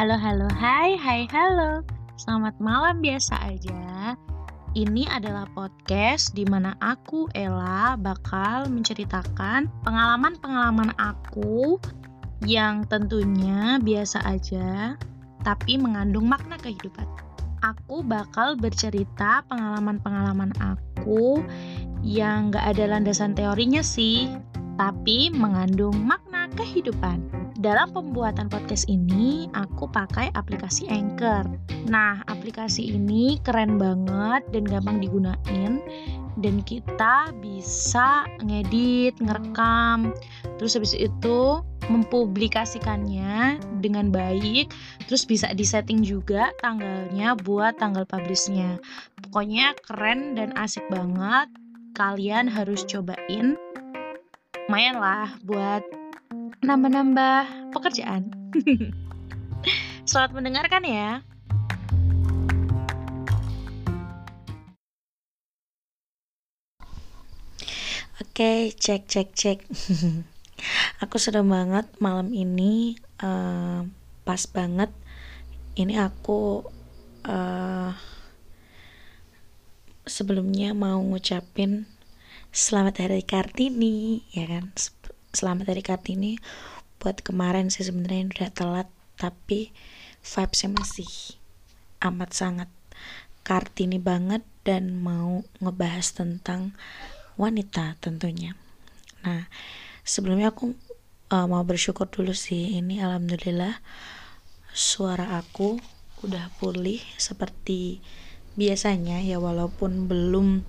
Halo, halo, hai, hai, halo. Selamat malam biasa aja. Ini adalah podcast di mana aku, Ella, bakal menceritakan pengalaman-pengalaman aku yang tentunya biasa aja, tapi mengandung makna kehidupan. Aku bakal bercerita pengalaman-pengalaman aku yang gak ada landasan teorinya sih, tapi mengandung makna kehidupan. Dalam pembuatan podcast ini, aku pakai aplikasi Anchor. Nah, aplikasi ini keren banget dan gampang digunain. Dan kita bisa ngedit, ngerekam, terus habis itu mempublikasikannya dengan baik. Terus bisa disetting juga tanggalnya buat tanggal publishnya. Pokoknya keren dan asik banget. Kalian harus cobain. Lumayan lah buat nambah-nambah pekerjaan. Selamat mendengarkan ya. Oke, cek cek cek. aku sedang banget malam ini uh, pas banget. Ini aku uh, sebelumnya mau ngucapin selamat hari Kartini, ya kan? Selamat dari Kartini buat kemarin sih sebenarnya udah telat tapi vibesnya masih amat sangat Kartini banget dan mau ngebahas tentang wanita tentunya. Nah, sebelumnya aku uh, mau bersyukur dulu sih ini alhamdulillah suara aku udah pulih seperti biasanya ya walaupun belum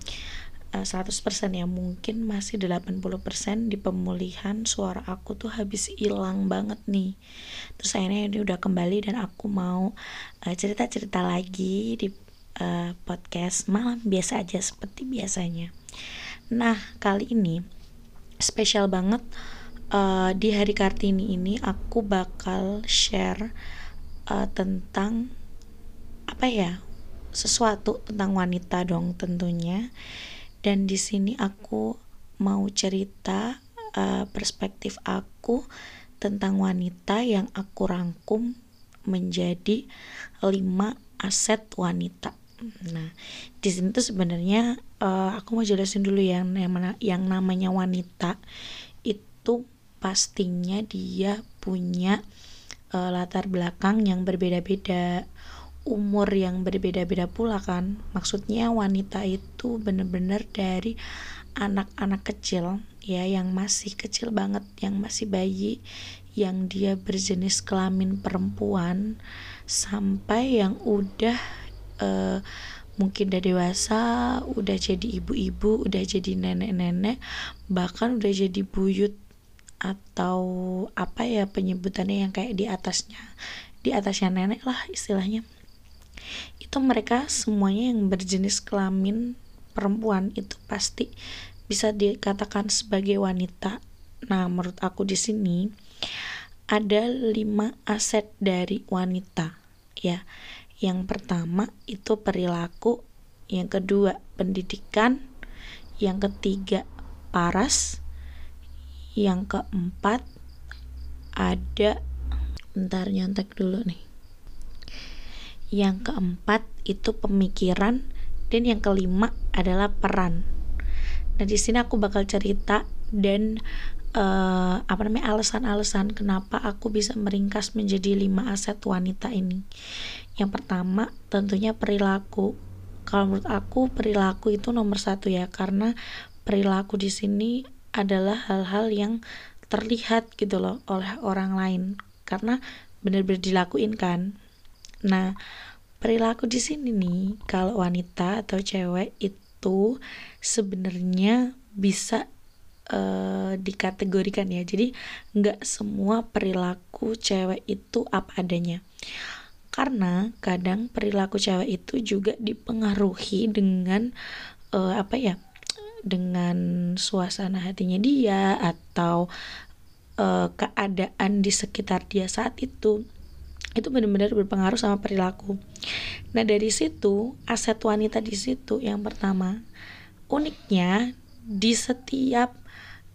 100% eh, ya mungkin masih 80% di pemulihan suara aku tuh habis hilang banget nih. Terus akhirnya ini udah kembali dan aku mau uh, cerita-cerita lagi di uh, podcast malam biasa aja seperti biasanya. Nah kali ini spesial banget uh, di hari Kartini ini aku bakal share uh, tentang apa ya sesuatu tentang wanita dong tentunya dan di sini aku mau cerita uh, perspektif aku tentang wanita yang aku rangkum menjadi lima aset wanita. Nah, di sini tuh sebenarnya uh, aku mau jelasin dulu yang yang, namanya wanita itu pastinya dia punya uh, latar belakang yang berbeda-beda umur yang berbeda-beda pula kan. Maksudnya wanita itu bener-bener dari anak-anak kecil ya yang masih kecil banget yang masih bayi yang dia berjenis kelamin perempuan sampai yang udah uh, mungkin udah dewasa udah jadi ibu-ibu udah jadi nenek-nenek bahkan udah jadi buyut atau apa ya penyebutannya yang kayak di atasnya di atasnya nenek lah istilahnya itu mereka semuanya yang berjenis kelamin perempuan itu pasti bisa dikatakan sebagai wanita. Nah, menurut aku di sini ada lima aset dari wanita, ya. Yang pertama itu perilaku, yang kedua pendidikan, yang ketiga paras, yang keempat ada bentar nyontek dulu nih yang keempat itu pemikiran dan yang kelima adalah peran. Nah di sini aku bakal cerita dan uh, apa namanya alasan-alasan kenapa aku bisa meringkas menjadi lima aset wanita ini. Yang pertama tentunya perilaku. Kalau menurut aku perilaku itu nomor satu ya karena perilaku di sini adalah hal-hal yang terlihat gitu loh oleh orang lain karena benar-benar dilakuin kan Nah, perilaku di sini nih, kalau wanita atau cewek itu sebenarnya bisa uh, dikategorikan ya. Jadi nggak semua perilaku cewek itu apa adanya. Karena kadang perilaku cewek itu juga dipengaruhi dengan uh, apa ya? dengan suasana hatinya dia atau uh, keadaan di sekitar dia saat itu itu benar-benar berpengaruh sama perilaku. Nah dari situ aset wanita di situ yang pertama uniknya di setiap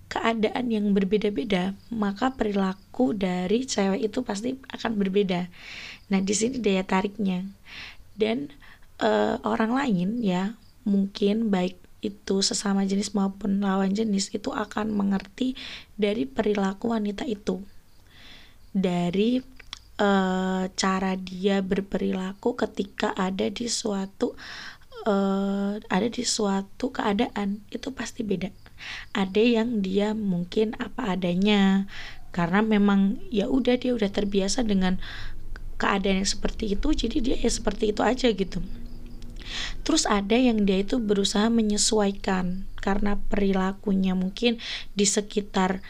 keadaan yang berbeda-beda, maka perilaku dari cewek itu pasti akan berbeda. Nah, di sini daya tariknya. Dan uh, orang lain ya, mungkin baik itu sesama jenis maupun lawan jenis itu akan mengerti dari perilaku wanita itu. Dari uh, cara dia berperilaku ketika ada di suatu uh, ada di suatu keadaan itu pasti beda. Ada yang dia mungkin apa adanya karena memang ya udah dia udah terbiasa dengan keadaan yang seperti itu jadi dia ya seperti itu aja gitu. Terus ada yang dia itu berusaha menyesuaikan karena perilakunya mungkin di sekitar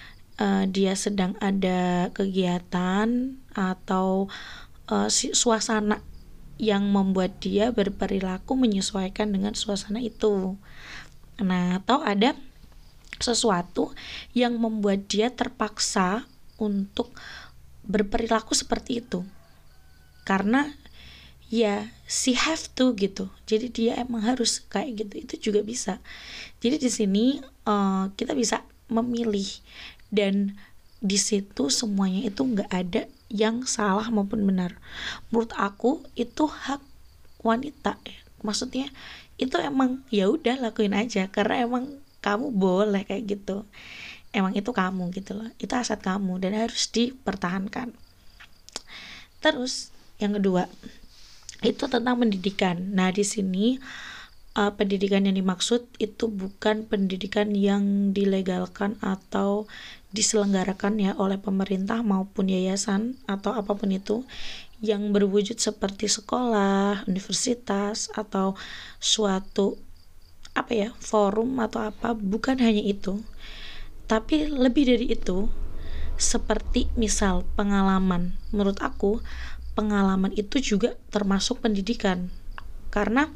uh, dia sedang ada kegiatan atau uh, suasana yang membuat dia berperilaku menyesuaikan dengan suasana itu. Nah, atau ada sesuatu yang membuat dia terpaksa untuk berperilaku seperti itu. Karena ya si have to gitu. Jadi dia emang harus kayak gitu. Itu juga bisa. Jadi di sini uh, kita bisa memilih. Dan di situ semuanya itu nggak ada yang salah maupun benar. Menurut aku itu hak wanita ya. Maksudnya itu emang ya udah lakuin aja karena emang kamu boleh kayak gitu. Emang itu kamu gitu loh. Itu aset kamu dan harus dipertahankan. Terus yang kedua itu tentang pendidikan. Nah di sini uh, pendidikan yang dimaksud itu bukan pendidikan yang dilegalkan atau diselenggarakan ya oleh pemerintah maupun yayasan atau apa pun itu yang berwujud seperti sekolah, universitas atau suatu apa ya forum atau apa bukan hanya itu. Tapi lebih dari itu seperti misal pengalaman menurut aku pengalaman itu juga termasuk pendidikan. Karena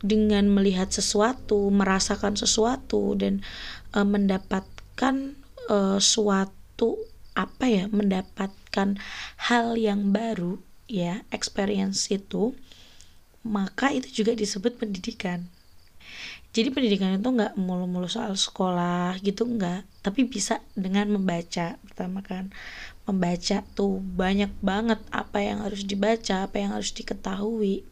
dengan melihat sesuatu merasakan sesuatu dan e, mendapatkan e, suatu apa ya mendapatkan hal yang baru ya experience itu maka itu juga disebut pendidikan. Jadi pendidikan itu nggak mulu-mulu soal sekolah gitu nggak. Tapi bisa dengan membaca pertama kan. Membaca tuh banyak banget apa yang harus dibaca apa yang harus diketahui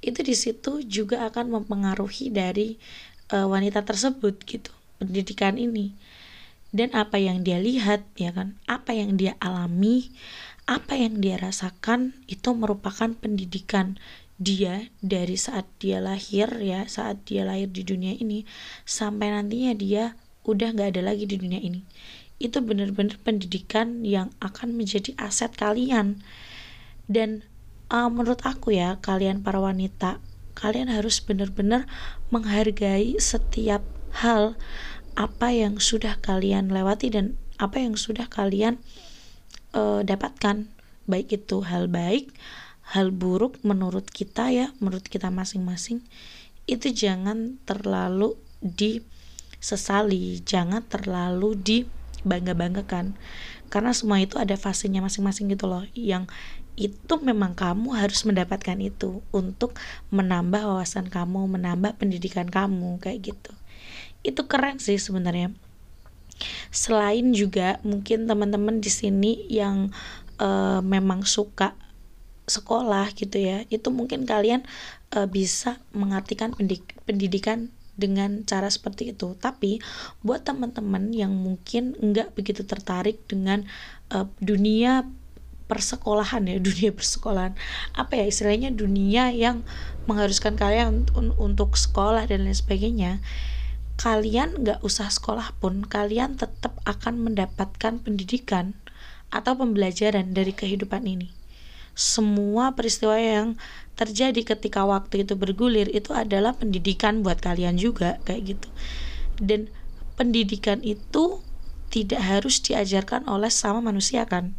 itu di situ juga akan mempengaruhi dari uh, wanita tersebut gitu pendidikan ini. Dan apa yang dia lihat ya kan apa yang dia alami apa yang dia rasakan itu merupakan pendidikan dia dari saat dia lahir ya saat dia lahir di dunia ini sampai nantinya dia udah nggak ada lagi di dunia ini. Itu benar-benar pendidikan yang akan menjadi aset kalian. Dan uh, menurut aku ya kalian para wanita kalian harus benar-benar menghargai setiap hal apa yang sudah kalian lewati dan apa yang sudah kalian uh, dapatkan. Baik itu hal baik hal buruk menurut kita ya menurut kita masing-masing. Itu jangan terlalu disesali jangan terlalu dibangga-banggakan. Karena semua itu ada fasenya masing-masing gitu loh yang itu memang kamu harus mendapatkan itu untuk menambah wawasan kamu menambah pendidikan kamu kayak gitu. Itu keren sih sebenarnya. Selain juga mungkin teman-teman di sini yang uh, memang suka sekolah gitu ya itu mungkin kalian uh, bisa mengartikan pendik pendidikan dengan cara seperti itu. Tapi buat teman-teman yang mungkin nggak begitu tertarik dengan uh, dunia persekolahan ya dunia persekolahan. Apa ya istilahnya? Dunia yang mengharuskan kalian un untuk sekolah dan lain sebagainya. Kalian nggak usah sekolah pun kalian tetap akan mendapatkan pendidikan atau pembelajaran dari kehidupan ini. Semua peristiwa yang terjadi ketika waktu itu bergulir itu adalah pendidikan buat kalian juga kayak gitu. Dan pendidikan itu tidak harus diajarkan oleh sama manusia kan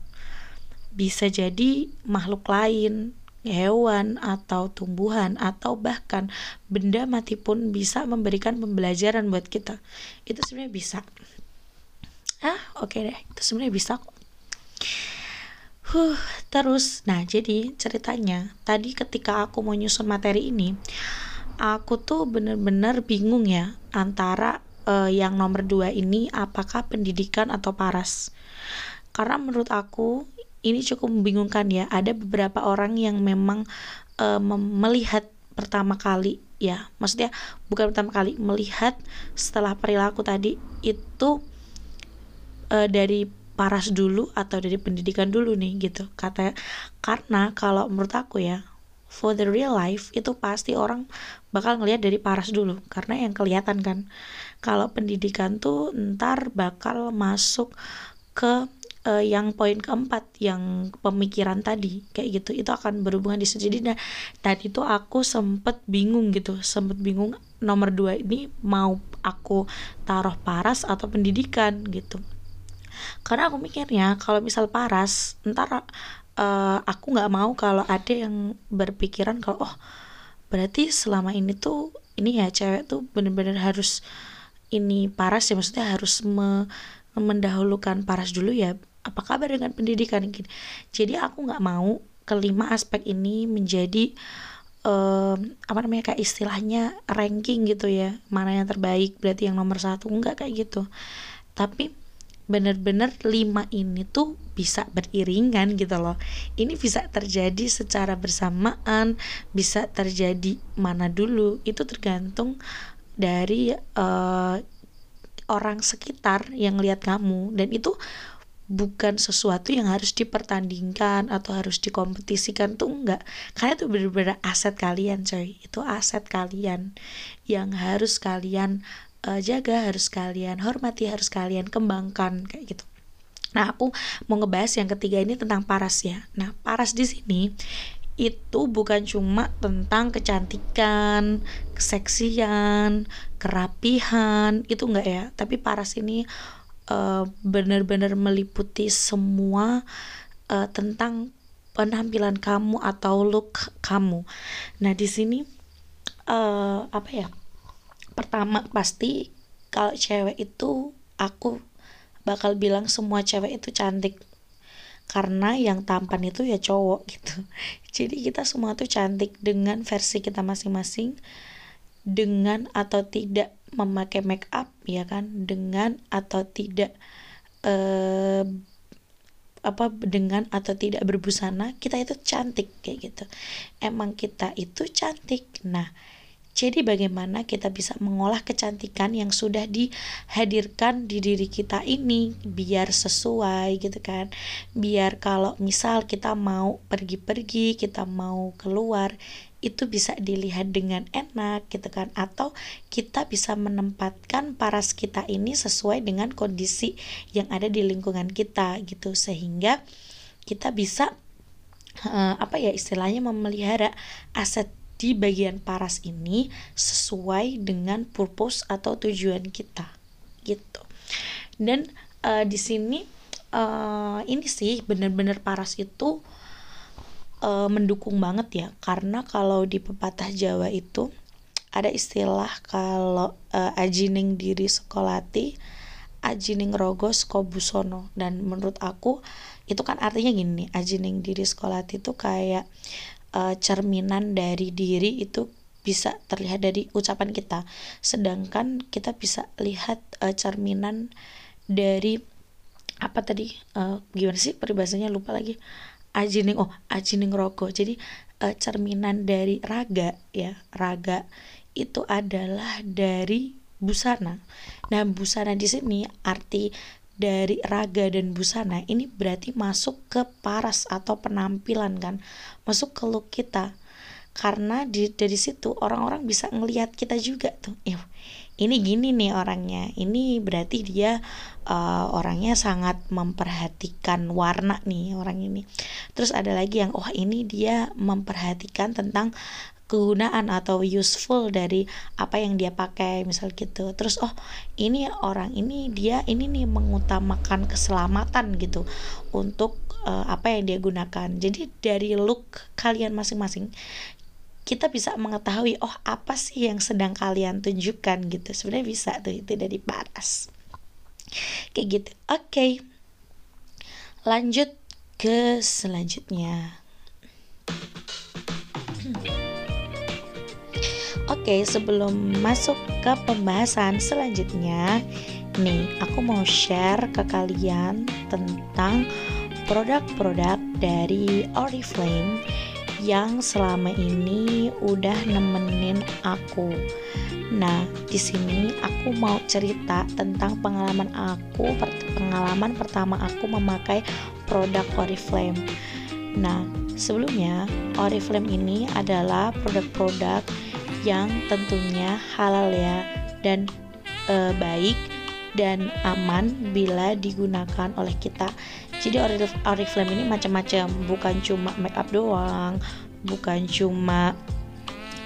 bisa jadi makhluk lain hewan atau tumbuhan atau bahkan benda mati pun bisa memberikan pembelajaran buat kita. Itu sebenarnya bisa. Ah oke okay deh. Itu sebenarnya bisa kok. Huh, terus, nah jadi ceritanya tadi ketika aku mau nyusun materi ini, aku tuh bener-bener bingung ya antara uh, yang nomor dua ini apakah pendidikan atau paras. Karena menurut aku ini cukup membingungkan ya. Ada beberapa orang yang memang uh, melihat pertama kali ya. Maksudnya bukan pertama kali melihat setelah perilaku tadi itu uh, dari paras dulu atau dari pendidikan dulu nih gitu. Kata karena kalau menurut aku ya for the real life itu pasti orang bakal ngelihat dari paras dulu karena yang kelihatan kan. Kalau pendidikan tuh ntar bakal masuk ke uh, yang poin keempat yang pemikiran tadi kayak gitu. Itu akan berhubungan di situ. Jadi nah, tadi tuh aku sempet bingung gitu sempet bingung nomor dua ini mau aku taruh paras atau pendidikan gitu. Karena aku mikirnya kalau misal paras ntar uh, aku nggak mau kalau ada yang berpikiran kalau oh berarti selama ini tuh ini ya cewek tuh bener-bener harus ini paras ya maksudnya harus me, mendahulukan paras dulu ya apa kabar dengan pendidikan gini jadi aku nggak mau kelima aspek ini menjadi um, apa namanya kayak istilahnya ranking gitu ya. Mana yang terbaik berarti yang nomor satu. Enggak kayak gitu. Tapi bener-bener lima ini tuh bisa beriringan gitu loh. Ini bisa terjadi secara bersamaan bisa terjadi mana dulu. Itu tergantung dari uh, orang sekitar yang lihat kamu. Dan itu bukan sesuatu yang harus dipertandingkan atau harus dikompetisikan tuh enggak. Karena itu bener-bener aset kalian coy. Itu aset kalian yang harus kalian uh, jaga harus kalian hormati harus kalian kembangkan kayak gitu. Nah aku mau ngebahas yang ketiga ini tentang paras ya. Nah paras di sini itu bukan cuma tentang kecantikan, keseksian, kerapihan, itu enggak ya. Tapi paras ini uh, benar-benar meliputi semua uh, tentang penampilan kamu atau look kamu. Nah, di sini uh, apa ya? pertama pasti kalau cewek itu aku bakal bilang semua cewek itu cantik karena yang tampan itu ya cowok gitu jadi kita semua tuh cantik dengan versi kita masing-masing dengan atau tidak memakai make up ya kan? Dengan atau tidak eh, apa dengan atau tidak berbusana kita itu cantik kayak gitu. Emang kita itu cantik. Nah jadi bagaimana kita bisa mengolah kecantikan yang sudah dihadirkan di diri kita ini? Biar sesuai gitu kan. Biar kalau misal kita mau pergi-pergi, kita mau keluar, itu bisa dilihat dengan enak gitu kan. Atau kita bisa menempatkan paras kita ini sesuai dengan kondisi yang ada di lingkungan kita gitu. Sehingga kita bisa uh, apa ya istilahnya memelihara aset di bagian paras ini sesuai dengan purpose atau tujuan kita gitu. Dan uh, di sini uh, ini sih bener-bener paras itu uh, mendukung banget ya. Karena kalau di pepatah Jawa itu ada istilah kalau uh, ajining diri sekolati ajining rogo skobusono. Dan menurut aku itu kan artinya gini ajining diri sekolati itu kayak uh, cerminan dari diri itu bisa terlihat dari ucapan kita. Sedangkan kita bisa lihat uh, cerminan dari apa tadi? Uh, gimana sih peribahasanya? Lupa lagi ajining oh ajining roko jadi uh, cerminan dari raga ya raga itu adalah dari busana. Nah busana di sini arti dari raga dan busana ini berarti masuk ke paras atau penampilan kan? Masuk ke look kita. Karena di dari situ orang-orang bisa ngelihat kita juga tuh. Eh, ini gini nih orangnya. Ini berarti dia uh, orangnya sangat memperhatikan warna nih orang ini. Terus ada lagi yang oh ini dia memperhatikan tentang kegunaan atau useful dari apa yang dia pakai misal gitu. Terus oh ini orang ini dia ini nih mengutamakan keselamatan gitu untuk uh, apa yang dia gunakan. Jadi dari look kalian masing-masing kita bisa mengetahui oh apa sih yang sedang kalian tunjukkan? Gitu. Sebenarnya bisa tuh itu dari paras. Kayak gitu. Oke. Okay. lanjut ke selanjutnya. Oke, sebelum masuk ke pembahasan selanjutnya nih aku mau share ke kalian tentang produk-produk dari Oriflame yang selama ini udah nemenin aku. Nah, di sini aku mau cerita tentang pengalaman aku, pengalaman pertama aku memakai produk Oriflame. Nah, sebelumnya Oriflame ini adalah produk-produk yang tentunya halal ya dan e, baik dan aman bila digunakan oleh kita jadi Oriflame ini macam-macam. Bukan cuma make up doang bukan cuma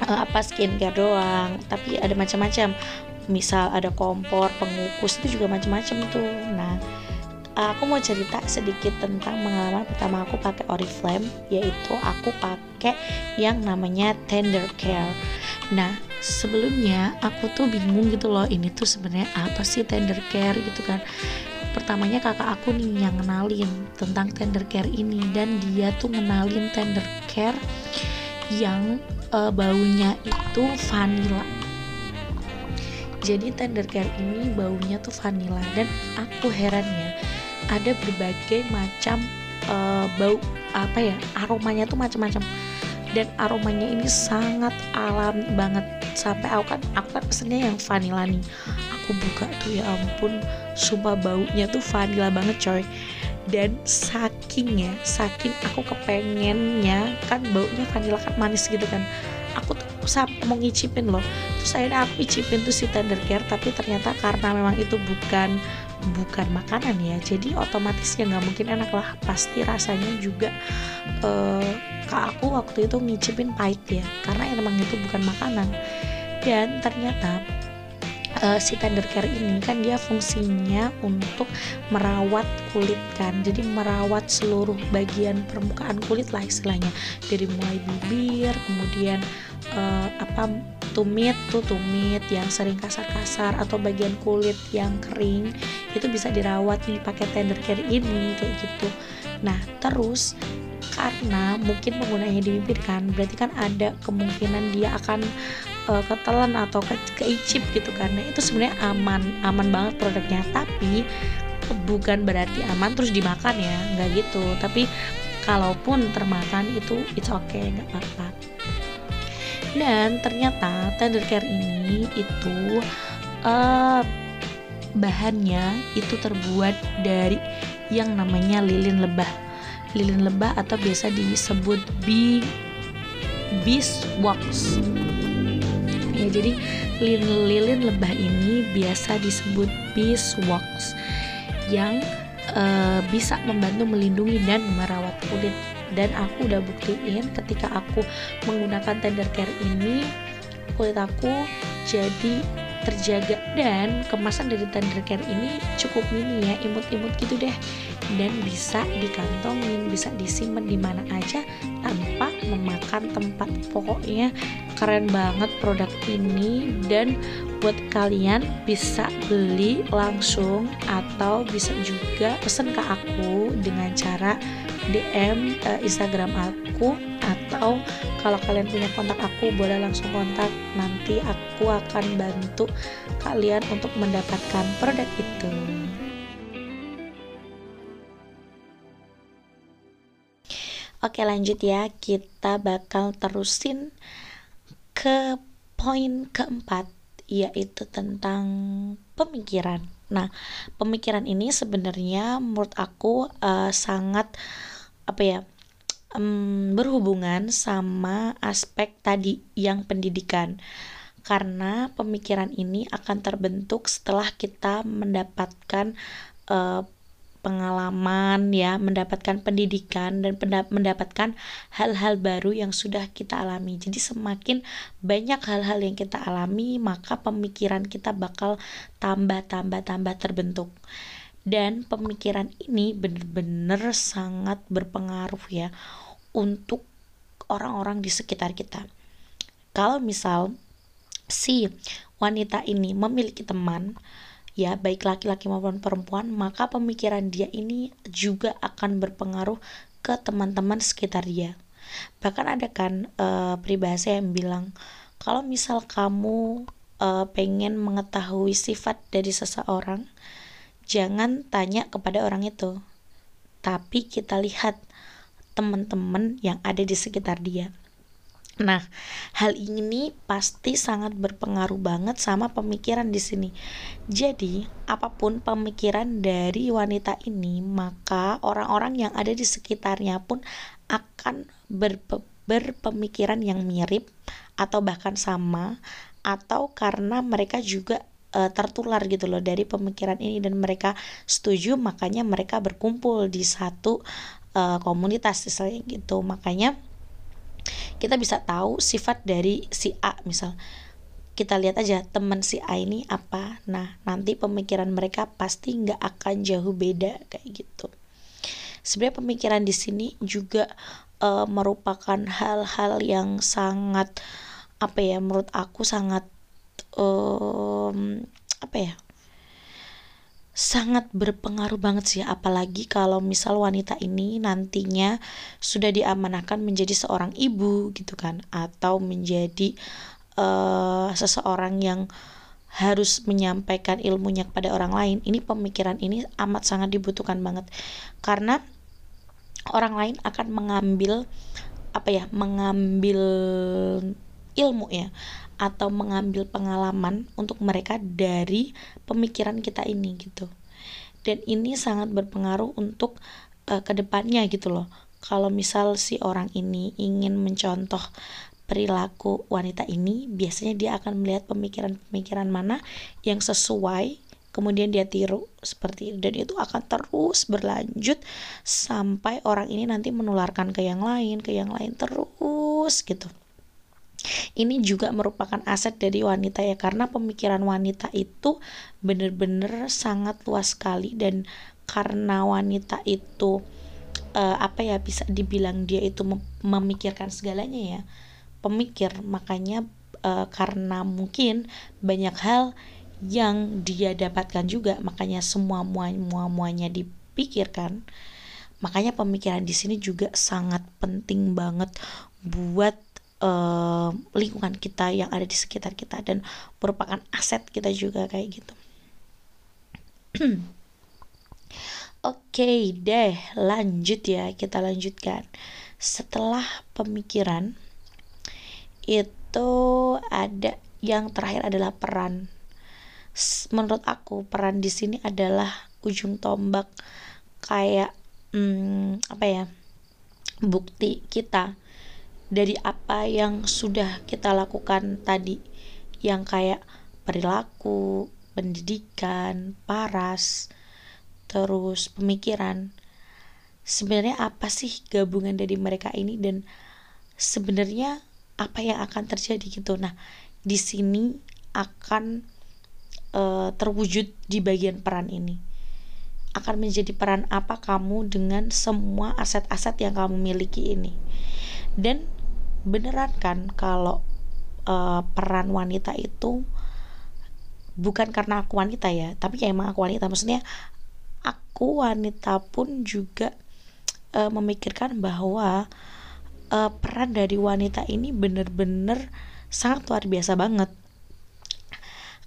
uh, apa skincare doang tapi ada macam-macam. Misal ada kompor pengukus itu juga macam-macam tuh. Nah aku mau cerita sedikit tentang pengalaman pertama aku pakai Oriflame yaitu aku pakai yang namanya Tender Care. Nah sebelumnya aku tuh bingung gitu loh ini tuh sebenarnya apa sih Tender Care gitu kan pertamanya kakak aku nih yang kenalin tentang tender care ini. Dan dia tuh ngenalin tender care yang uh, baunya itu vanilla. Jadi tender care ini baunya tuh vanilla. Dan aku heran ya ada berbagai macam uh, bau apa ya aromanya tuh macam-macam. Dan aromanya ini sangat alam banget. Sampai aku kan aku kan pesennya yang vanilla nih aku buka tuh ya ampun. Sumpah baunya tuh vanilla banget coy. Dan saking ya saking aku kepengennya kan baunya vanilla kan manis gitu kan. Aku tuh mau ngicipin loh. Terus akhirnya aku ngicipin tuh si tender care tapi ternyata karena memang itu bukan bukan makanan ya jadi otomatis ya nggak mungkin enak lah. Pasti rasanya juga uh, ke aku waktu itu ngicipin pahit ya karena emang itu bukan makanan. Dan ternyata uh, si tender care ini kan dia fungsinya untuk merawat kulit kan. Jadi merawat seluruh bagian permukaan kulit lah istilahnya. Dari mulai bibir kemudian uh, apa tumit tuh tumit yang sering kasar-kasar atau bagian kulit yang kering itu bisa dirawat nih pakai tender care ini kayak gitu. Nah terus karena mungkin penggunanya di bibir kan berarti kan ada kemungkinan dia akan uh, ketelan atau ke keicip gitu karena itu sebenarnya aman aman banget produknya. Tapi bukan berarti aman terus dimakan ya. Nggak gitu. Tapi kalaupun termakan itu it's okay nggak apa-apa. Dan ternyata tender care ini itu uh, bahannya itu terbuat dari yang namanya lilin lebah. Lilin lebah atau biasa disebut bee beeswax ya jadi lilin-lilin lebah ini biasa disebut beeswax yang uh, bisa membantu melindungi dan merawat kulit. Dan aku udah buktiin ketika aku menggunakan tender care ini kulit aku jadi terjaga dan kemasan dari tender care ini cukup mini ya imut-imut gitu deh dan bisa dikantongin bisa disimpan di mana aja tanpa memakan tempat. Pokoknya keren banget produk ini dan buat kalian bisa beli langsung atau bisa juga pesen ke aku dengan cara DM uh, eh, Instagram aku atau kalau kalian punya kontak aku boleh langsung kontak. Nanti aku akan bantu kalian untuk mendapatkan produk itu Oke lanjut ya. Kita bakal terusin ke poin keempat yaitu tentang pemikiran. Nah pemikiran ini sebenarnya menurut aku uh, sangat apa ya um, berhubungan sama aspek tadi yang pendidikan. Karena pemikiran ini akan terbentuk setelah kita mendapatkan uh, pengalaman ya mendapatkan pendidikan dan mendapatkan hal-hal baru yang sudah kita alami jadi semakin banyak hal-hal yang kita alami maka pemikiran kita bakal tambah tambah tambah terbentuk dan pemikiran ini benar-benar sangat berpengaruh ya untuk orang-orang di sekitar kita. Kalau misal si wanita ini memiliki teman, ya baik laki-laki maupun perempuan, maka pemikiran dia ini juga akan berpengaruh ke teman-teman sekitar dia. Bahkan ada kan e, peribahasa yang bilang kalau misal kamu uh, pengen mengetahui sifat dari seseorang, jangan tanya kepada orang itu, tapi kita lihat teman-teman yang ada di sekitar dia. Nah, hal ini pasti sangat berpengaruh banget sama pemikiran di sini. Jadi, apa pun pemikiran dari wanita ini, maka orang-orang yang ada di sekitarnya pun akan berpe berpemikiran yang mirip atau bahkan sama atau karena mereka juga uh, tertular gitu loh dari pemikiran ini dan mereka setuju makanya mereka berkumpul di satu uh, komunitas misalnya gitu makanya kita bisa tahu sifat dari si A misal. Kita lihat aja teman si A ini apa. Nah nanti pemikiran mereka pasti nggak akan jauh beda kayak gitu. Sebenarnya pemikiran di sini juga uh, merupakan hal-hal yang sangat apa ya menurut aku sangat um, apa ya sangat berpengaruh banget sih apalagi kalau misal wanita ini nantinya sudah diamanahkan menjadi seorang ibu gitu kan atau menjadi uh, seseorang yang harus menyampaikan ilmunya kepada orang lain ini pemikiran ini amat sangat dibutuhkan banget. Karena orang lain akan mengambil apa ya mengambil ilmu ya atau mengambil pengalaman untuk mereka dari pemikiran kita ini gitu. Dan ini sangat berpengaruh untuk uh, ke depannya gitu loh. Kalau misal si orang ini ingin mencontoh perilaku wanita ini biasanya dia akan melihat pemikiran-pemikiran mana yang sesuai kemudian dia tiru seperti itu. Dan itu akan terus berlanjut sampai orang ini nanti menularkan ke yang lain ke yang lain terus gitu ini juga merupakan aset dari wanita ya karena pemikiran wanita itu benar-benar sangat luas sekali. Dan karena wanita itu uh, apa ya bisa dibilang dia itu mem memikirkan segalanya ya pemikir. Makanya uh, karena mungkin banyak hal yang dia dapatkan juga makanya semua mua muanya dipikirkan makanya pemikiran di sini juga sangat penting banget buat uh, lingkungan kita yang ada di sekitar kita dan merupakan aset kita juga kayak gitu. Oke okay deh, lanjut ya, kita lanjutkan. Setelah pemikiran itu ada yang terakhir adalah peran. Menurut aku peran di sini adalah ujung tombak kayak hmm, apa ya? bukti kita dari apa yang sudah kita lakukan tadi yang kayak perilaku, pendidikan, paras, terus pemikiran. Sebenarnya apa sih gabungan dari mereka ini dan sebenarnya apa yang akan terjadi gitu. Nah, di sini akan uh, terwujud di bagian peran ini. Akan menjadi peran apa kamu dengan semua aset-aset yang kamu miliki ini. Dan beneran kan kalau uh, peran wanita itu bukan karena aku wanita ya tapi ya emang aku wanita. Maksudnya aku wanita pun juga uh, memikirkan bahwa uh, peran dari wanita ini bener-bener sangat luar biasa banget.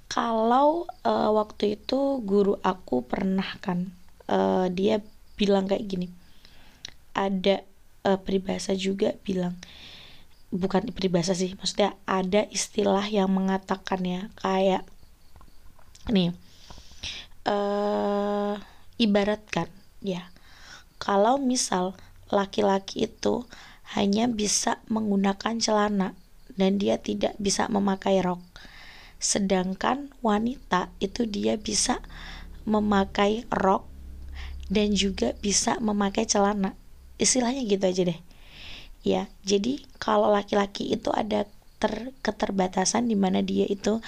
Kalau uh, waktu itu guru aku pernah kan uh, dia bilang kayak gini. Ada uh, peribahasa juga bilang bukan peribahasa sih maksudnya ada istilah yang mengatakan ya kayak nih uh, ibaratkan ya. Kalau misal laki-laki itu hanya bisa menggunakan celana dan dia tidak bisa memakai rok sedangkan wanita itu dia bisa memakai rok dan juga bisa memakai celana. Istilahnya gitu aja deh ya jadi kalau laki-laki itu ada ter keterbatasan di mana dia itu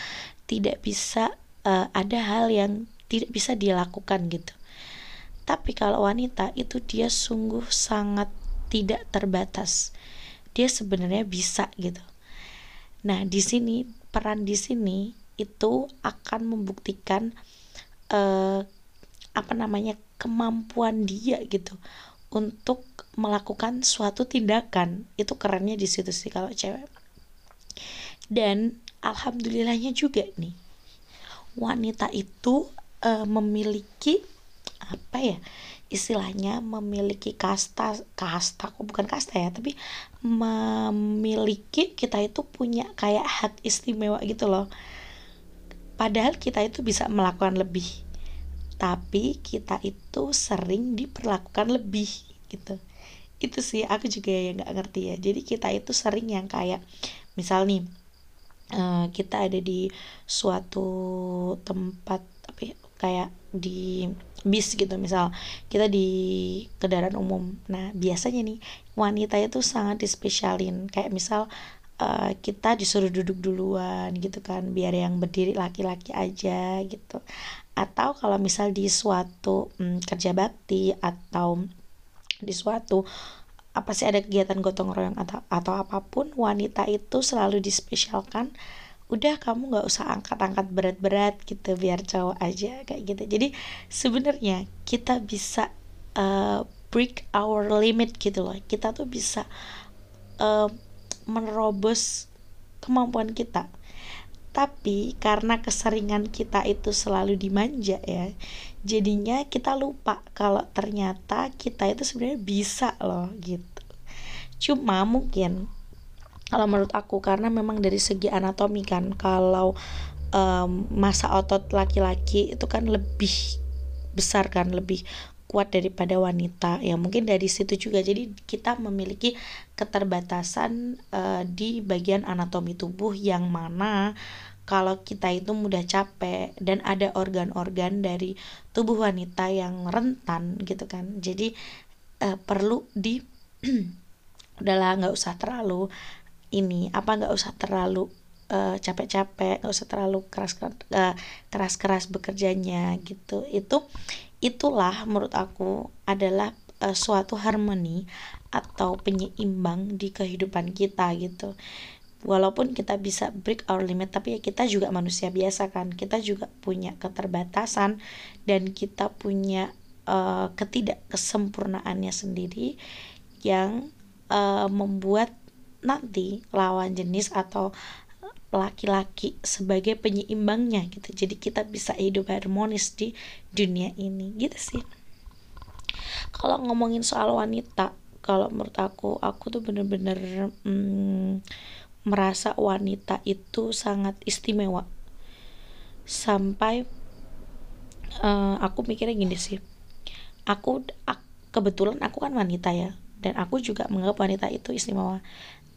tidak bisa uh, ada hal yang tidak bisa dilakukan gitu. Tapi kalau wanita itu dia sungguh sangat tidak terbatas. Dia sebenarnya bisa gitu. Nah di sini peran di sini itu akan membuktikan uh, apa namanya kemampuan dia gitu untuk melakukan suatu tindakan. Itu kerennya di situ sih kalau cewek. Dan alhamdulillahnya juga nih wanita itu uh, memiliki apa ya istilahnya memiliki kasta kasta kok bukan kasta ya tapi memiliki kita itu punya kayak hak istimewa gitu loh. Padahal kita itu bisa melakukan lebih tapi kita itu sering diperlakukan lebih gitu itu sih aku juga yang nggak ngerti ya. Jadi kita itu sering yang kayak misal nih uh, kita ada di suatu tempat apa ya, kayak di bis gitu. Misal kita di kendaraan umum. Nah biasanya nih wanita itu sangat dispesialin. Kayak misal uh, kita disuruh duduk duluan gitu kan biar yang berdiri laki-laki aja gitu. Atau kalau misal di suatu um, kerja bakti atau di suatu apa sih ada kegiatan gotong royong atau atau apa pun wanita itu selalu dispesialkan udah kamu nggak usah angkat-angkat berat-berat gitu biar cowok aja kayak gitu. Jadi sebenarnya kita bisa uh, break our limit gitu loh. Kita tuh bisa uh, menerobos kemampuan kita tapi karena keseringan kita itu selalu dimanja ya jadinya kita lupa kalau ternyata kita itu sebenarnya bisa loh gitu. Cuma mungkin kalau menurut aku karena memang dari segi anatomi kan kalau um, masa otot laki-laki itu kan lebih besar kan lebih kuat daripada wanita ya mungkin dari situ juga. Jadi kita memiliki keterbatasan uh, di bagian anatomi tubuh yang mana kalau kita itu mudah capek dan ada organ-organ dari tubuh wanita yang rentan gitu kan. Jadi uh, perlu di udahlah nggak usah terlalu ini apa nggak usah terlalu uh, capek-capek nggak usah terlalu keras uh, keras-keras bekerjanya gitu. Itu itulah menurut aku adalah uh, suatu harmoni atau penyeimbang di kehidupan kita gitu. Walaupun kita bisa break our limit tapi ya kita juga manusia biasa kan. Kita juga punya keterbatasan dan kita punya uh, ketidakkesempurnaannya sendiri yang uh, membuat nanti lawan jenis atau laki-laki sebagai penyeimbangnya gitu. Jadi kita bisa hidup harmonis di dunia ini gitu sih. Kalau ngomongin soal wanita kalau menurut aku aku tuh bener-bener hmm, merasa wanita itu sangat istimewa. Sampai uh, aku mikirnya gini sih. Aku, kebetulan aku kan wanita ya dan aku juga menganggap wanita itu istimewa.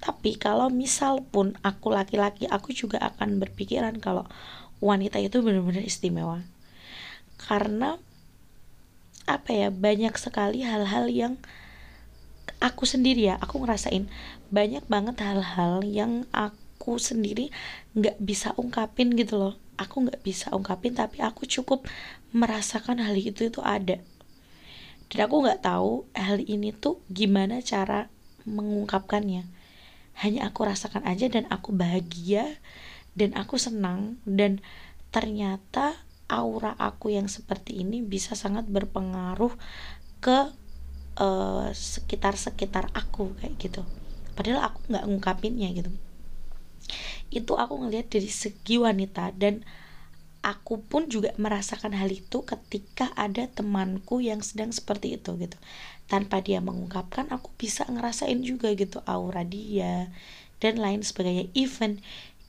Tapi kalau misal pun aku laki-laki, aku juga akan berpikiran kalau wanita itu benar-benar istimewa. Karena apa ya, banyak sekali hal-hal yang aku sendiri ya, aku ngerasain banyak banget hal-hal yang aku sendiri nggak bisa ungkapin gitu loh. Aku nggak bisa ungkapin, tapi aku cukup merasakan hal itu itu ada. Dan aku nggak tahu hal ini tuh gimana cara mengungkapkannya hanya aku rasakan aja dan aku bahagia dan aku senang dan ternyata aura aku yang seperti ini bisa sangat berpengaruh ke uh, sekitar-sekitar aku kayak gitu. Padahal aku nggak ngungkapinnya gitu. Itu aku ngelihat dari segi wanita dan aku pun juga merasakan hal itu ketika ada temanku yang sedang seperti itu gitu. Tanpa dia mengungkapkan aku bisa ngerasain juga gitu aura dia dan lain sebagainya. Even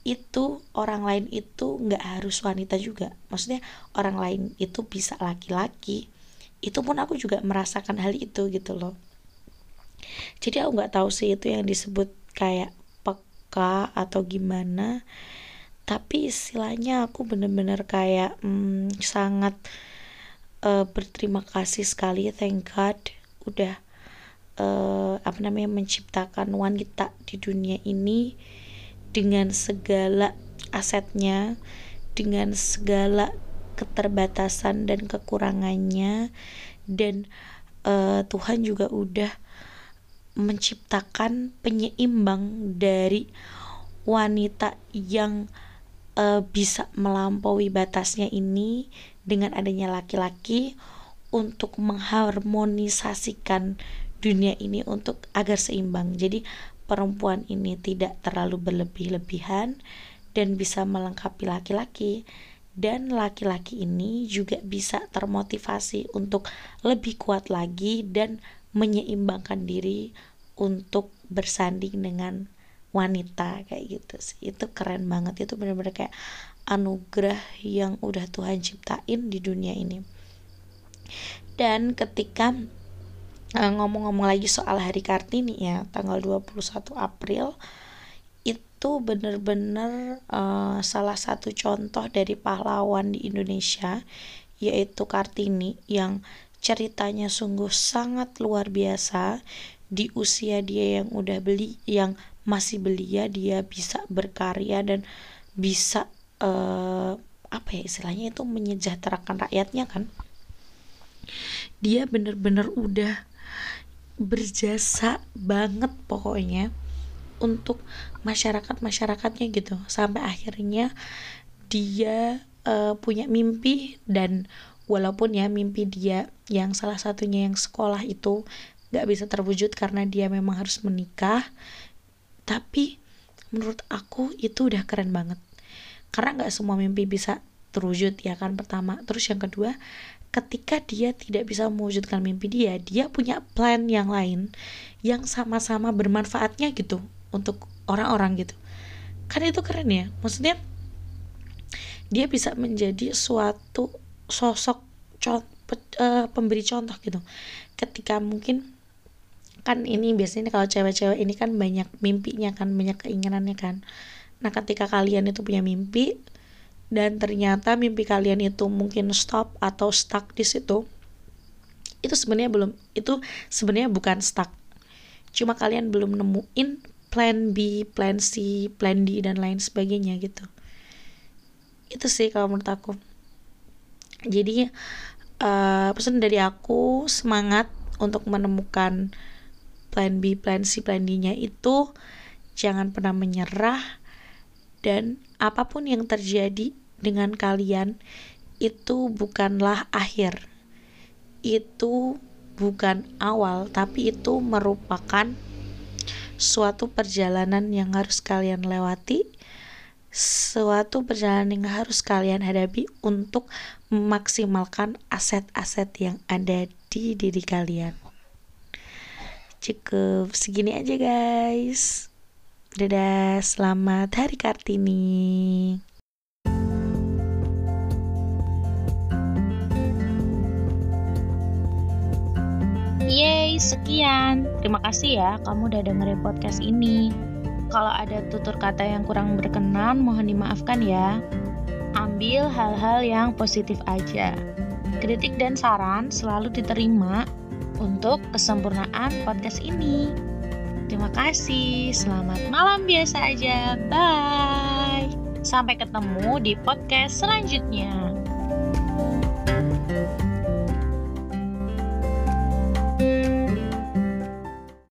itu orang lain itu nggak harus wanita juga. Maksudnya orang lain itu bisa laki-laki itu pun aku juga merasakan hal itu gitu loh. Jadi aku nggak tahu sih itu yang disebut kayak peka atau gimana. Tapi istilahnya aku bener-bener kayak hmm, sangat uh, berterima kasih sekali thank God udah uh, apa namanya menciptakan wanita di dunia ini dengan segala asetnya dengan segala keterbatasan dan kekurangannya dan uh, Tuhan juga udah menciptakan penyeimbang dari wanita yang uh, bisa melampaui batasnya ini dengan adanya laki-laki untuk mengharmonisasikan dunia ini untuk agar seimbang. Jadi perempuan ini tidak terlalu berlebih-lebihan dan bisa melengkapi laki-laki dan laki-laki ini juga bisa termotivasi untuk lebih kuat lagi dan menyeimbangkan diri untuk bersanding dengan wanita kayak gitu sih. Itu keren banget. Itu bener-bener kayak anugerah yang udah Tuhan ciptain di dunia ini. Dan ketika eh, ngomong-ngomong lagi soal hari Kartini ya tanggal 21 April itu bener-bener uh, salah satu contoh dari pahlawan di Indonesia yaitu Kartini yang ceritanya sungguh sangat luar biasa. Di usia dia yang udah beli yang masih belia dia bisa berkarya dan bisa uh, apa ya istilahnya itu menyejahterakan rakyatnya kan? Dia bener-bener udah berjasa banget pokoknya untuk masyarakat masyarakatnya gitu. Sampai akhirnya dia uh, punya mimpi dan walaupun ya mimpi dia yang salah satunya yang sekolah itu gak bisa terwujud karena dia memang harus menikah tapi menurut aku itu udah keren banget. Karena nggak semua mimpi bisa terwujud ya kan pertama. Terus yang kedua ketika dia tidak bisa mewujudkan mimpi dia dia punya plan yang lain yang sama-sama bermanfaatnya gitu untuk orang-orang gitu. Kan itu keren ya. Maksudnya dia bisa menjadi suatu sosok contoh, uh, pemberi contoh gitu. Ketika mungkin kan ini biasanya kalau cewek-cewek ini kan banyak mimpinya kan banyak keinginannya kan. Nah ketika kalian itu punya mimpi dan ternyata mimpi kalian itu mungkin stop atau stuck di situ itu sebenarnya belum itu sebenarnya bukan stuck. Cuma kalian belum nemuin plan B, plan C, plan D dan lain sebagainya gitu. Itu sih kalau menurut aku. Jadi uh, pesan dari aku semangat untuk menemukan plan B, plan C, plan D-nya itu jangan pernah menyerah dan apa pun yang terjadi dengan kalian itu bukanlah akhir. Itu bukan awal, tapi itu merupakan suatu perjalanan yang harus kalian lewati, suatu perjalanan yang harus kalian hadapi untuk memaksimalkan aset-aset yang ada di diri kalian. Cukup segini aja guys. Dadah, selamat Hari Kartini. Yeay, sekian. Terima kasih ya kamu udah dengerin podcast ini. Kalau ada tutur kata yang kurang berkenan, mohon dimaafkan ya. Ambil hal-hal yang positif aja. Kritik dan saran selalu diterima untuk kesempurnaan podcast ini. Terima kasih. Selamat malam biasa aja. Bye. Sampai ketemu di podcast selanjutnya. Thank you.